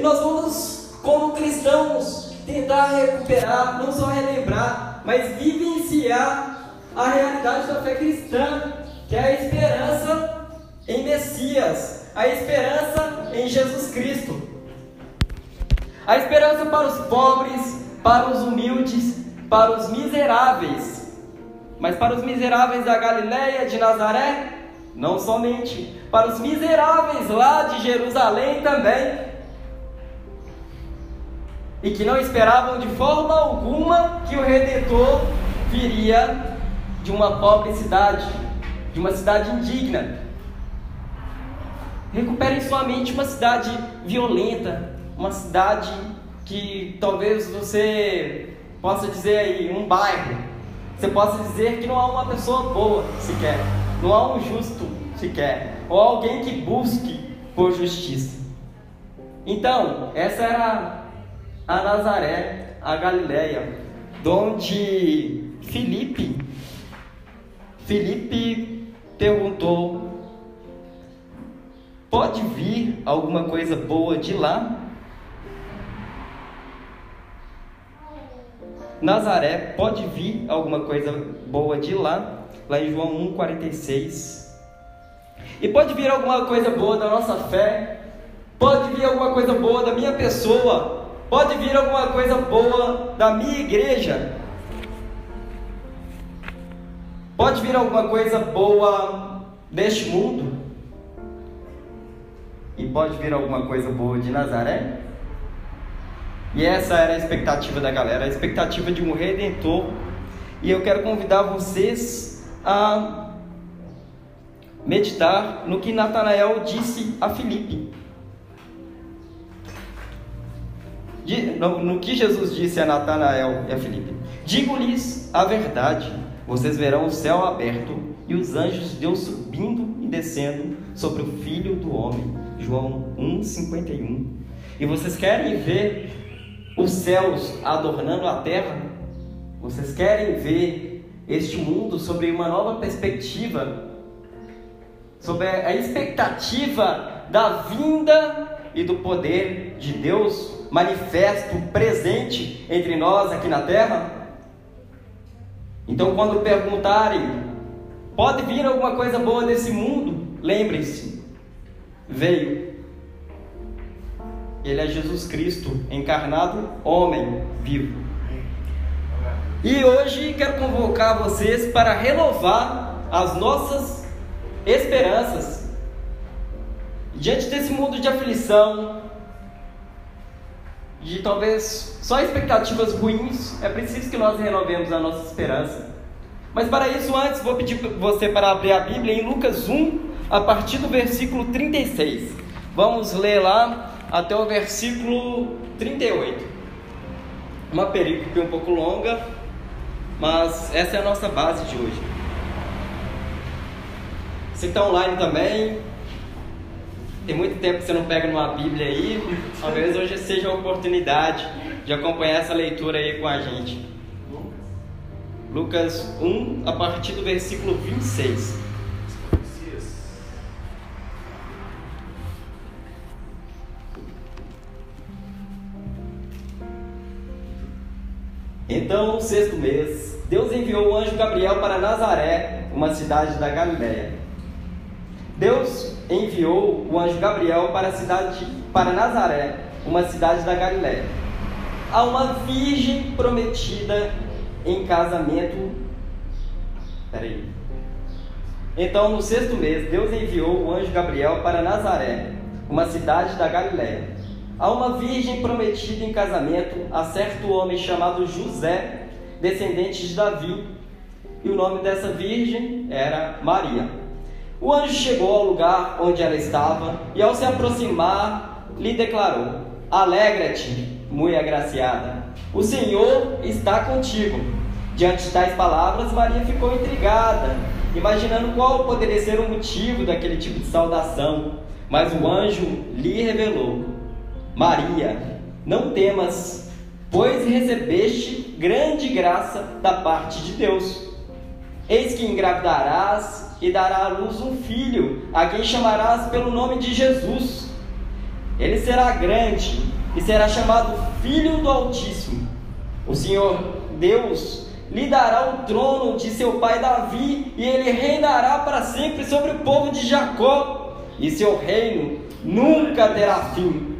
E nós vamos, como cristãos, tentar recuperar, não só relembrar, mas vivenciar a realidade da fé cristã, que é a esperança em Messias, a esperança em Jesus Cristo. A esperança para os pobres, para os humildes, para os miseráveis. Mas para os miseráveis da Galiléia de Nazaré, não somente, para os miseráveis lá de Jerusalém também. E que não esperavam de forma alguma que o Redentor viria de uma pobre cidade, de uma cidade indigna. Recuperem sua mente uma cidade violenta, uma cidade que talvez você possa dizer aí, um bairro, você possa dizer que não há uma pessoa boa sequer, não há um justo sequer, ou alguém que busque por justiça. Então, essa era a Nazaré, a Galileia, onde Filipe, Filipe perguntou: pode vir alguma coisa boa de lá? Nazaré, pode vir alguma coisa boa de lá? Lá em João 1,46. E pode vir alguma coisa boa da nossa fé, pode vir alguma coisa boa da minha pessoa, pode vir alguma coisa boa da minha igreja, pode vir alguma coisa boa deste mundo, e pode vir alguma coisa boa de Nazaré? E essa era a expectativa da galera, a expectativa de um redentor. E eu quero convidar vocês a meditar no que Natanael disse a Filipe. No que Jesus disse a Natanael e a Filipe: Digo-lhes a verdade, vocês verão o céu aberto e os anjos de Deus subindo e descendo sobre o Filho do Homem. João 1,51. E vocês querem ver os céus adornando a terra? Vocês querem ver este mundo sobre uma nova perspectiva? Sobre a expectativa da vinda e do poder de Deus manifesto, presente entre nós aqui na terra? Então, quando perguntarem, pode vir alguma coisa boa desse mundo? Lembrem-se, veio ele é Jesus Cristo, encarnado, homem vivo. E hoje quero convocar vocês para renovar as nossas esperanças. Diante desse mundo de aflição, de talvez só expectativas ruins, é preciso que nós renovemos a nossa esperança. Mas para isso, antes, vou pedir você para abrir a Bíblia em Lucas 1, a partir do versículo 36. Vamos ler lá até o versículo 38. Uma perícope um pouco longa, mas essa é a nossa base de hoje. Você está online também, tem muito tempo que você não pega numa Bíblia aí, talvez hoje seja a oportunidade de acompanhar essa leitura aí com a gente. Lucas 1, a partir do versículo 26. Então, no sexto mês, Deus enviou o anjo Gabriel para Nazaré, uma cidade da Galiléia. Deus enviou o anjo Gabriel para a cidade para Nazaré, uma cidade da Galiléia, a uma virgem prometida em casamento. Peraí. Então, no sexto mês, Deus enviou o anjo Gabriel para Nazaré, uma cidade da Galiléia a uma virgem prometida em casamento a certo homem chamado José, descendente de Davi. E o nome dessa virgem era Maria. O anjo chegou ao lugar onde ela estava e, ao se aproximar, lhe declarou: Alegra-te, muito agraciada, o Senhor está contigo. Diante de tais palavras, Maria ficou intrigada, imaginando qual poderia ser o motivo daquele tipo de saudação. Mas o anjo lhe revelou Maria, não temas, pois recebeste grande graça da parte de Deus. Eis que engravidarás e dará à luz um filho, a quem chamarás pelo nome de Jesus. Ele será grande e será chamado Filho do Altíssimo. O Senhor Deus lhe dará o trono de seu pai Davi, e ele reinará para sempre sobre o povo de Jacó, e seu reino nunca terá fim.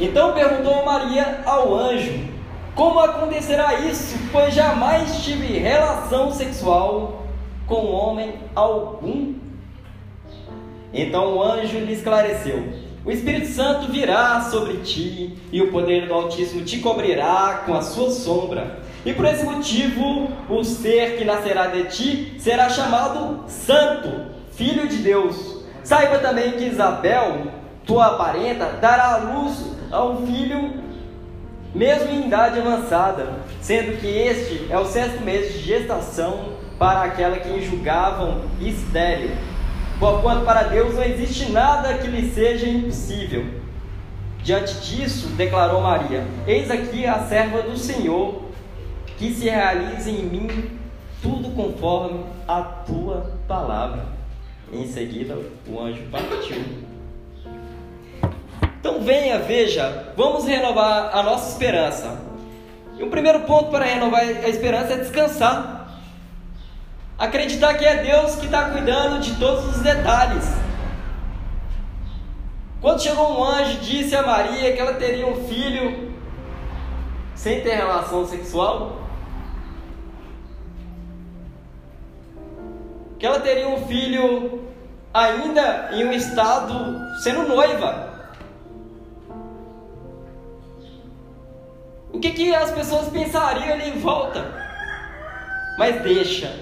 Então perguntou Maria ao anjo: Como acontecerá isso? Pois jamais tive relação sexual com homem algum. Então o anjo lhe esclareceu: o Espírito Santo virá sobre ti, e o poder do Altíssimo te cobrirá com a sua sombra. E por esse motivo, o ser que nascerá de ti será chamado Santo, Filho de Deus. Saiba também que Isabel, tua parenta, dará à luz a um filho, mesmo em idade avançada, sendo que este é o sexto mês de gestação para aquela que julgavam estéril Porquanto para Deus não existe nada que lhe seja impossível. Diante disso, declarou Maria: Eis aqui a serva do Senhor, que se realize em mim tudo conforme a tua palavra. Em seguida, o anjo partiu. Então venha, veja, vamos renovar a nossa esperança. E o primeiro ponto para renovar a esperança é descansar. Acreditar que é Deus que está cuidando de todos os detalhes. Quando chegou um anjo e disse a Maria que ela teria um filho sem ter relação sexual, que ela teria um filho ainda em um estado sendo noiva. O que, que as pessoas pensariam ali em volta? Mas deixa,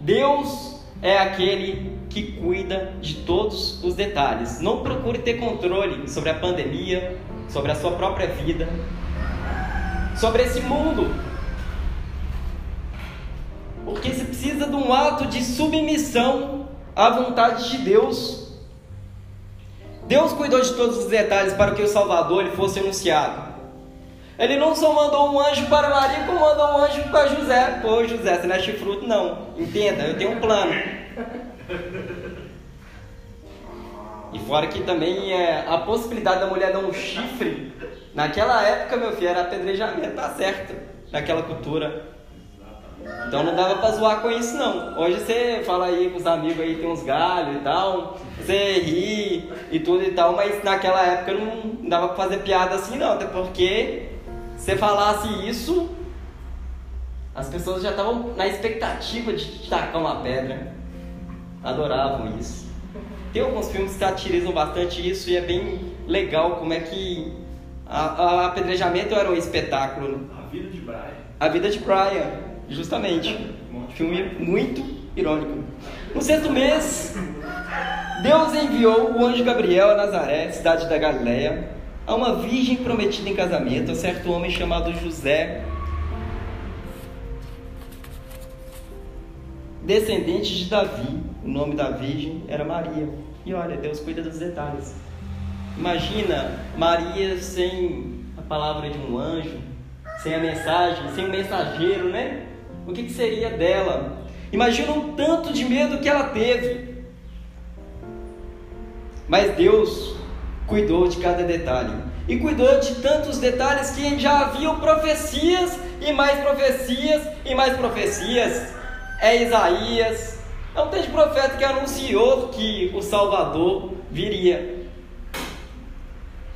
Deus é aquele que cuida de todos os detalhes. Não procure ter controle sobre a pandemia, sobre a sua própria vida, sobre esse mundo. Porque você precisa de um ato de submissão à vontade de Deus. Deus cuidou de todos os detalhes para que o Salvador ele fosse anunciado. Ele não só mandou um anjo para Maria, como mandou um anjo para José. Pô, José, você não é chifrudo, não. Entenda, eu tenho um plano. E fora que também é a possibilidade da mulher dar um chifre. Naquela época, meu filho, era apedrejamento, tá certo. Naquela cultura. Então não dava pra zoar com isso não. Hoje você fala aí com os amigos aí, tem uns galhos e tal, você ri e tudo e tal, mas naquela época não dava pra fazer piada assim não, até porque você falasse isso, as pessoas já estavam na expectativa de te tacar uma pedra. Adoravam isso. Tem alguns filmes que satirizam bastante isso e é bem legal como é que a, a apedrejamento era um espetáculo. A vida de Brian. A vida de Brian, justamente. Filme muito irônico. No sexto mês, Deus enviou o anjo Gabriel a Nazaré, cidade da Galiléia a uma virgem prometida em casamento a certo homem chamado José, descendente de Davi. O nome da virgem era Maria. E olha, Deus cuida dos detalhes. Imagina Maria sem a palavra de um anjo, sem a mensagem, sem o mensageiro, né? O que, que seria dela? Imagina o tanto de medo que ela teve. Mas Deus cuidou de cada detalhe. E cuidou de tantos detalhes que já haviam profecias e mais profecias e mais profecias. É Isaías. É um texto profeta que anunciou que o Salvador viria.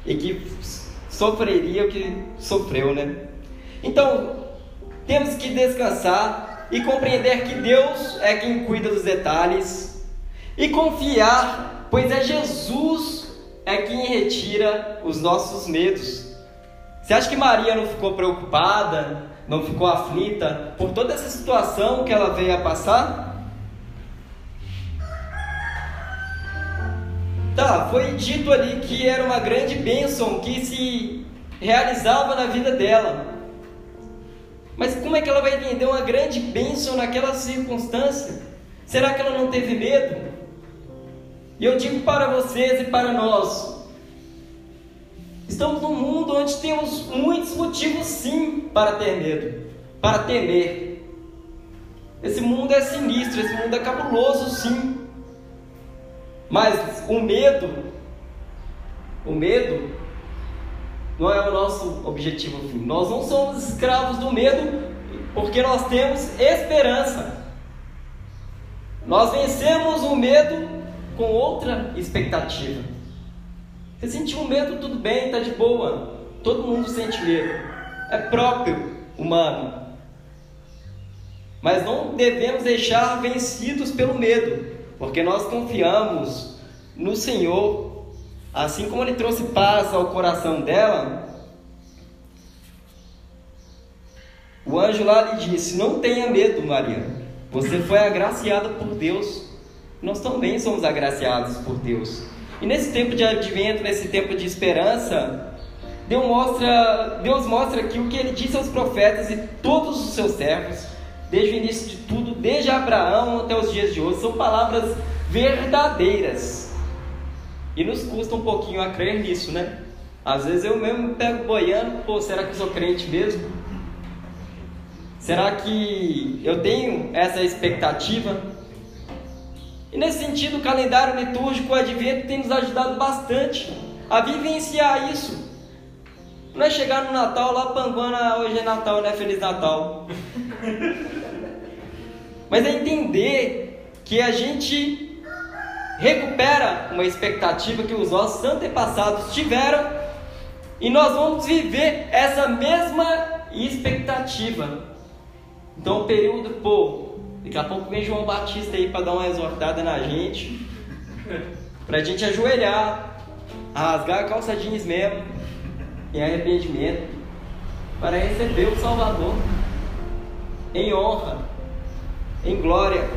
E que sofreria o que sofreu, né? Então, temos que descansar e compreender que Deus é quem cuida dos detalhes e confiar, pois é Jesus é quem retira os nossos medos. Você acha que Maria não ficou preocupada, não ficou aflita por toda essa situação que ela veio a passar? Tá, foi dito ali que era uma grande bênção que se realizava na vida dela. Mas como é que ela vai entender uma grande bênção naquela circunstância? Será que ela não teve medo? E eu digo para vocês e para nós: estamos num mundo onde temos muitos motivos, sim, para ter medo, para temer. Esse mundo é sinistro, esse mundo é cabuloso, sim. Mas o medo o medo não é o nosso objetivo fim. Nós não somos escravos do medo porque nós temos esperança. Nós vencemos o medo com outra expectativa. Você sentiu medo, tudo bem, está de boa. Todo mundo sente medo. É próprio humano. Mas não devemos deixar vencidos pelo medo, porque nós confiamos no Senhor, assim como Ele trouxe paz ao coração dela. O anjo lá lhe disse: Não tenha medo, Maria. Você foi agraciada por Deus. Nós também somos agraciados por Deus. E nesse tempo de advento, nesse tempo de esperança, Deus mostra, Deus mostra aqui o que ele disse aos profetas e todos os seus servos, desde o início de tudo, desde Abraão até os dias de hoje, são palavras verdadeiras. E nos custa um pouquinho a crer nisso, né? Às vezes eu mesmo pego boiando, pô, será que eu sou crente mesmo? Será que eu tenho essa expectativa? E nesse sentido, o calendário litúrgico, o advento, tem nos ajudado bastante a vivenciar isso. Não é chegar no Natal lá, panguana, hoje é Natal, né? Feliz Natal. Mas é entender que a gente recupera uma expectativa que os nossos antepassados tiveram e nós vamos viver essa mesma expectativa. Então, o período, pô, Daqui a pouco vem João Batista aí para dar uma exortada na gente, para a gente ajoelhar, rasgar a calça jeans mesmo, em arrependimento, para receber o Salvador em honra, em glória.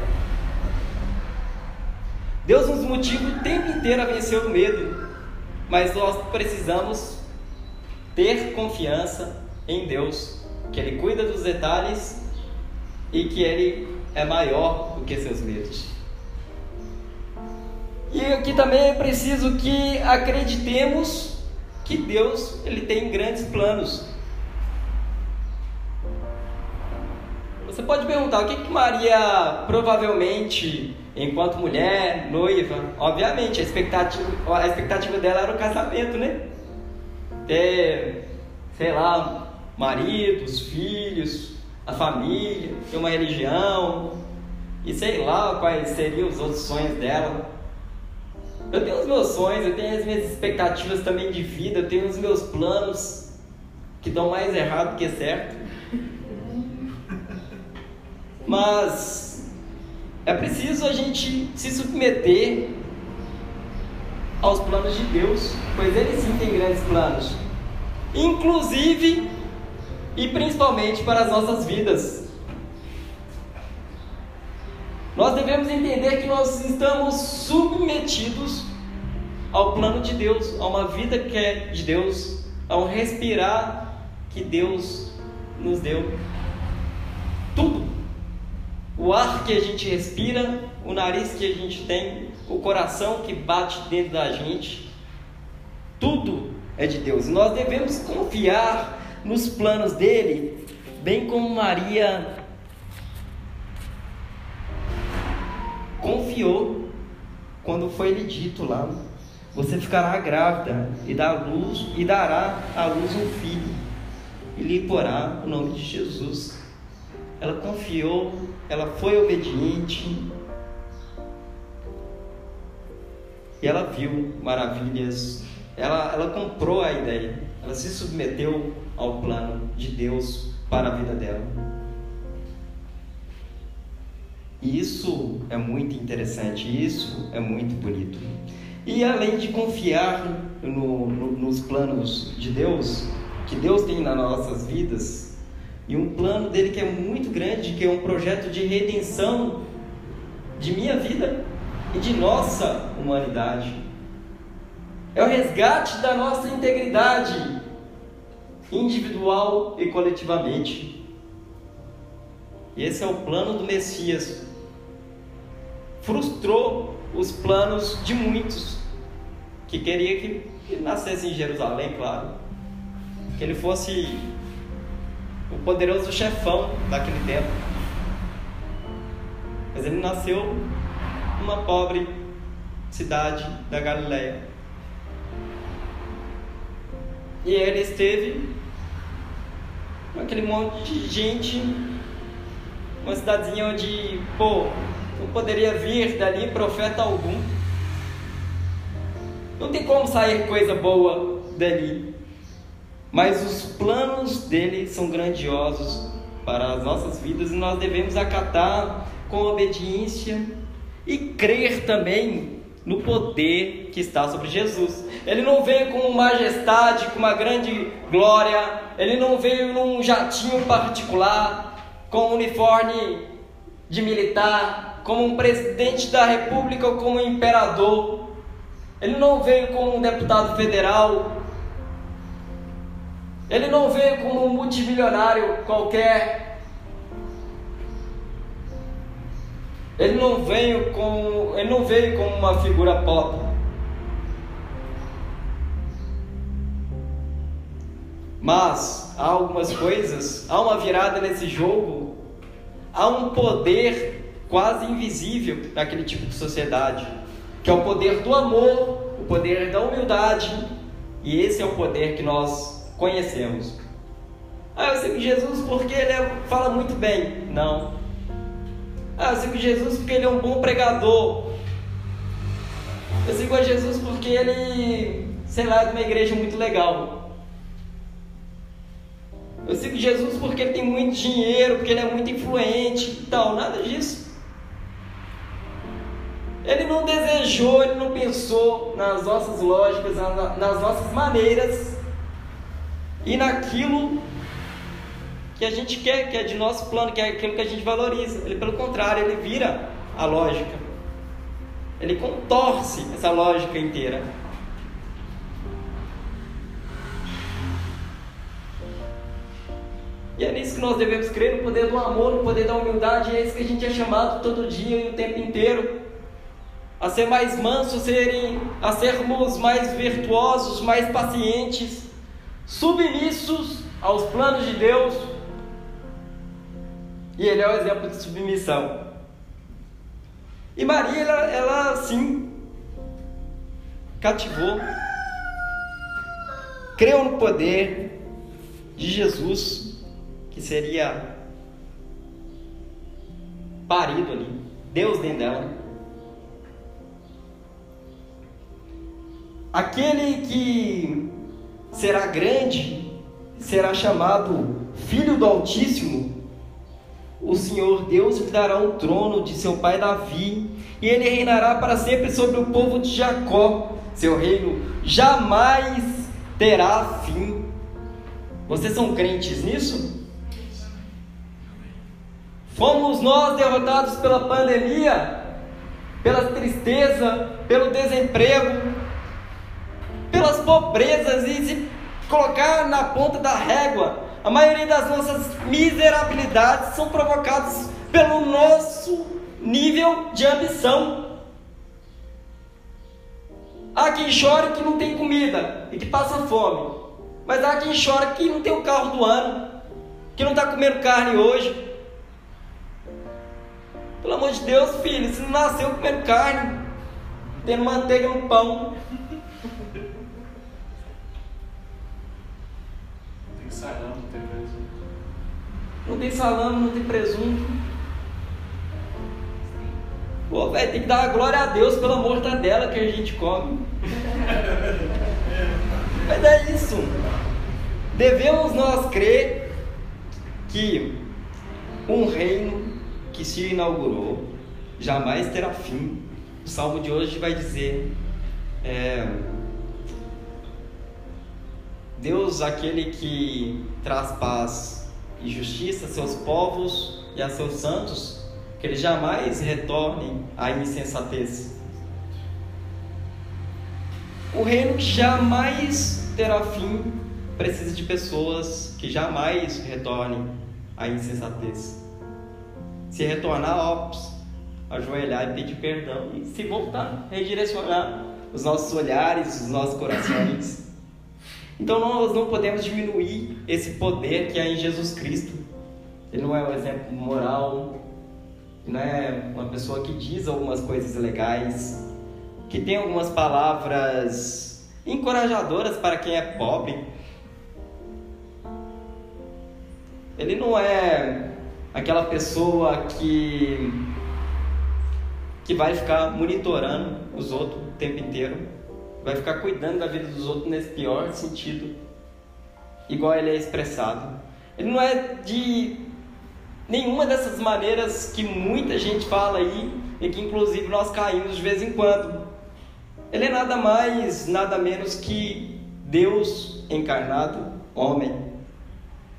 Deus nos motiva o tempo inteiro a vencer o medo, mas nós precisamos ter confiança em Deus, que Ele cuida dos detalhes e que Ele é maior do que seus medos. E aqui também é preciso que acreditemos que Deus ele tem grandes planos. Você pode perguntar o que, que Maria provavelmente, enquanto mulher, noiva, obviamente a expectativa, a expectativa dela era o casamento, né? Ter, sei lá, maridos, filhos, a família, ter uma religião, e sei lá quais seriam os outros sonhos dela. Eu tenho os meus sonhos, eu tenho as minhas expectativas também de vida, eu tenho os meus planos que dão mais errado que certo. Mas é preciso a gente se submeter aos planos de Deus, pois Ele sim tem grandes planos. Inclusive e principalmente para as nossas vidas. Nós devemos entender que nós estamos submetidos ao plano de Deus, a uma vida que é de Deus, a um respirar que Deus nos deu. Tudo. O ar que a gente respira, o nariz que a gente tem, o coração que bate dentro da gente, tudo é de Deus. Nós devemos confiar nos planos dele, bem como Maria confiou quando foi lhe dito lá: você ficará grávida e dar luz e dará à luz um filho e lhe porá o nome de Jesus. Ela confiou, ela foi obediente e ela viu maravilhas. Ela, ela comprou a ideia, ela se submeteu ao plano de Deus para a vida dela. E isso é muito interessante, isso é muito bonito. E além de confiar no, no, nos planos de Deus, que Deus tem nas nossas vidas, e um plano dele que é muito grande, que é um projeto de redenção de minha vida e de nossa humanidade. É o resgate da nossa integridade, individual e coletivamente. Esse é o plano do Messias. Frustrou os planos de muitos que queria que ele nascesse em Jerusalém, claro. Que ele fosse o poderoso chefão daquele tempo. Mas ele nasceu numa pobre cidade da Galileia. E ele esteve com aquele monte de gente, uma cidadezinha onde, pô, não poderia vir dali profeta algum. Não tem como sair coisa boa dali. Mas os planos dele são grandiosos para as nossas vidas e nós devemos acatar com obediência e crer também no poder que está sobre Jesus. Ele não veio com majestade, com uma grande glória, ele não veio num jatinho particular, com um uniforme de militar, como um presidente da república ou como um imperador. Ele não veio como um deputado federal. Ele não veio como um multimilionário qualquer. Ele não veio com, ele não veio como uma figura pop. Mas há algumas coisas, há uma virada nesse jogo, há um poder quase invisível naquele tipo de sociedade, que é o poder do amor, o poder da humildade, e esse é o poder que nós conhecemos. Ah, eu sigo Jesus porque ele é, fala muito bem. Não. Ah, eu sigo Jesus porque ele é um bom pregador. Eu sigo a Jesus porque ele, sei lá, é de uma igreja muito legal. Eu sigo Jesus porque ele tem muito dinheiro, porque ele é muito influente e tal. Nada disso. Ele não desejou, ele não pensou nas nossas lógicas, nas nossas maneiras e naquilo que a gente quer, que é de nosso plano, que é aquilo que a gente valoriza. Ele, pelo contrário, ele vira a lógica. Ele contorce essa lógica inteira. E é nisso que nós devemos crer, no poder do amor, no poder da humildade, é isso que a gente é chamado todo dia e o tempo inteiro. A ser mais mansos, serem, a sermos mais virtuosos, mais pacientes, submissos aos planos de Deus. E ele é o exemplo de submissão. E Maria, ela, ela sim, cativou, creu no poder de Jesus, que seria parido ali, Deus dentro dela. Aquele que será grande será chamado Filho do Altíssimo. O Senhor Deus lhe dará o trono de seu pai Davi, e ele reinará para sempre sobre o povo de Jacó. Seu reino jamais terá fim. Vocês são crentes nisso? Fomos nós derrotados pela pandemia, pela tristeza, pelo desemprego, pelas pobrezas e se colocar na ponta da régua. A maioria das nossas miserabilidades são provocadas pelo nosso nível de ambição. Há quem chore que não tem comida e que passa fome. Mas há quem chore que não tem o carro do ano, que não está comendo carne hoje. Pelo amor de Deus, filho, você não nasceu comendo carne, tendo manteiga no pão. salame, não tem presunto. Não tem salame, não tem presunto. Pô, velho, tem que dar glória a Deus pela mortadela que a gente come. Mas é isso. Devemos nós crer que um reino que se inaugurou jamais terá fim. O salmo de hoje vai dizer. É, Deus, aquele que traz paz e justiça a seus povos e a seus santos, que eles jamais retornem à insensatez. O reino que jamais terá fim precisa de pessoas que jamais retornem à insensatez. Se retornar, ops, ajoelhar e pedir perdão e se voltar, redirecionar os nossos olhares, os nossos corações. Então nós não podemos diminuir esse poder que há em Jesus Cristo. Ele não é um exemplo moral, não é uma pessoa que diz algumas coisas legais, que tem algumas palavras encorajadoras para quem é pobre. Ele não é aquela pessoa que que vai ficar monitorando os outros o tempo inteiro, vai ficar cuidando da vida dos outros nesse pior sentido, igual ele é expressado. Ele não é de nenhuma dessas maneiras que muita gente fala aí e que inclusive nós caímos de vez em quando. Ele é nada mais, nada menos que Deus encarnado, homem,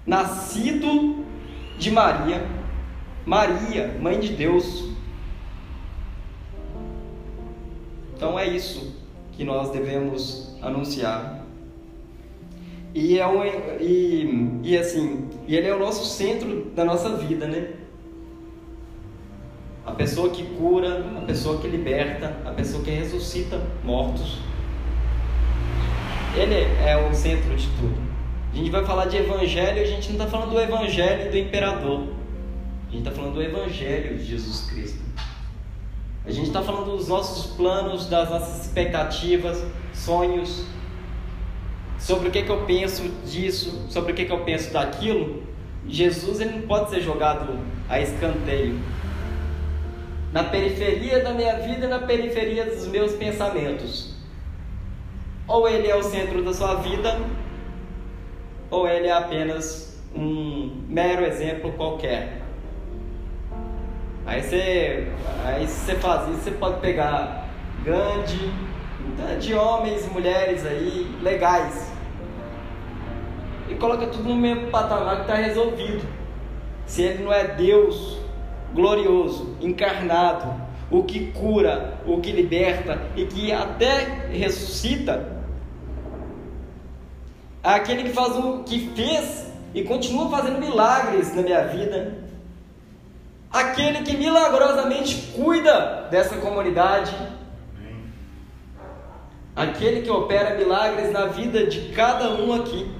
nascido de Maria, Maria, mãe de Deus, Então é isso que nós devemos anunciar. E é um, e, e assim, e ele é o nosso centro da nossa vida, né? A pessoa que cura, a pessoa que liberta, a pessoa que ressuscita mortos. Ele é o centro de tudo. A gente vai falar de evangelho, a gente não está falando do evangelho do imperador. A gente está falando do evangelho de Jesus Cristo. A gente está falando dos nossos planos, das nossas expectativas, sonhos, sobre o que, que eu penso disso, sobre o que, que eu penso daquilo. Jesus ele não pode ser jogado a escanteio. Na periferia da minha vida e na periferia dos meus pensamentos. Ou ele é o centro da sua vida, ou ele é apenas um mero exemplo qualquer. Aí você, aí você faz isso, você pode pegar Gandhi, de homens e mulheres aí legais e coloca tudo no mesmo patamar que está resolvido. Se ele não é Deus glorioso, encarnado, o que cura, o que liberta e que até ressuscita, aquele que faz o que fez e continua fazendo milagres na minha vida, aquele que milagrosamente cuida dessa comunidade, aquele que opera milagres na vida de cada um aqui.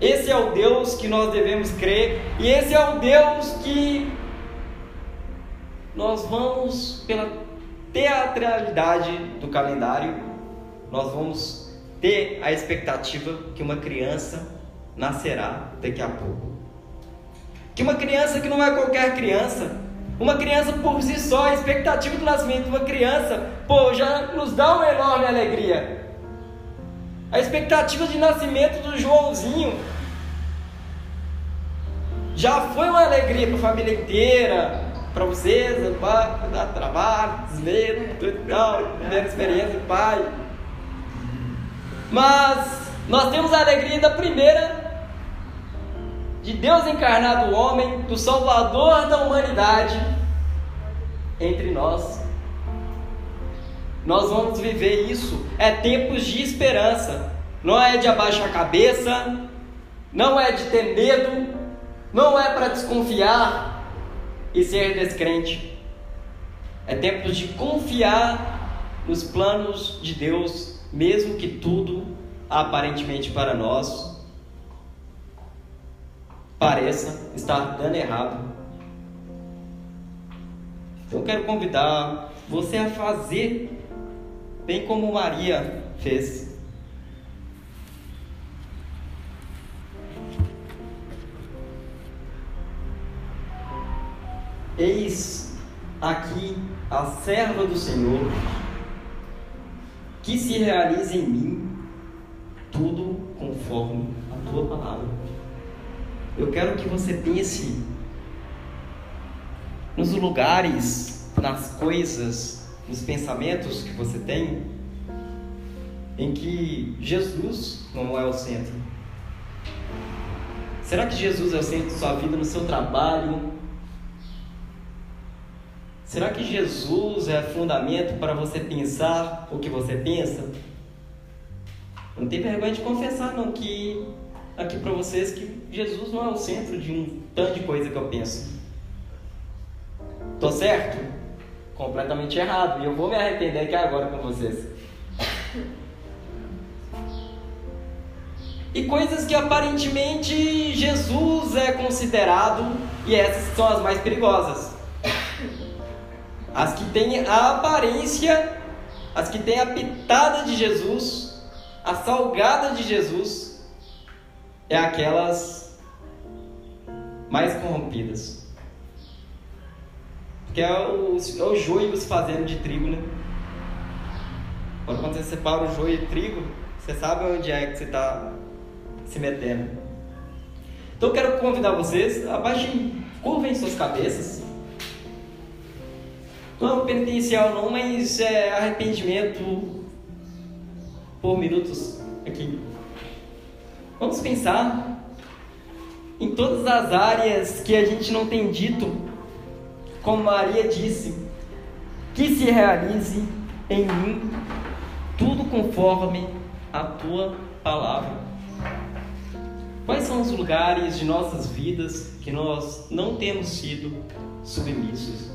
Esse é o Deus que nós devemos crer, e esse é o Deus que nós vamos, pela teatralidade do calendário, nós vamos ter a expectativa que uma criança nascerá daqui a pouco. Que uma criança que não é qualquer criança, uma criança por si só, a expectativa do nascimento de uma criança, pô, já nos dá uma enorme alegria. A expectativa de nascimento do Joãozinho já foi uma alegria para a família inteira, para vocês, para dar trabalho, desmedo, tudo tal, primeira experiência pai. Mas nós temos a alegria da primeira de Deus encarnado homem, do Salvador da humanidade entre nós. Nós vamos viver isso. É tempos de esperança. Não é de abaixar a cabeça, não é de ter medo, não é para desconfiar e ser descrente. É tempos de confiar nos planos de Deus, mesmo que tudo aparentemente para nós pareça estar dando errado. Eu quero convidar você a fazer bem como Maria fez. Eis aqui a serva do Senhor, que se realize em mim conforme a tua palavra. Eu quero que você pense nos lugares, nas coisas, nos pensamentos que você tem, em que Jesus não é o centro. Será que Jesus é o centro de sua vida no seu trabalho? Será que Jesus é fundamento para você pensar o que você pensa? Não tem vergonha de confessar não que aqui para vocês que Jesus não é o centro de um tanto de coisa que eu penso. Tô certo? Completamente errado. E eu vou me arrepender aqui agora com vocês. E coisas que aparentemente Jesus é considerado, e essas são as mais perigosas. As que têm a aparência, as que têm a pitada de Jesus, a salgada de Jesus, é aquelas mais corrompidas. Porque é o, é o joio se fazendo de trigo, né? Quando você separa o joio e o trigo, você sabe onde é que você está se metendo. Então eu quero convidar vocês, abaixem, curvem suas cabeças. Não é penitencial não, mas é arrependimento por minutos aqui. Vamos pensar em todas as áreas que a gente não tem dito, como Maria disse, que se realize em mim tudo conforme a tua palavra. Quais são os lugares de nossas vidas que nós não temos sido submissos?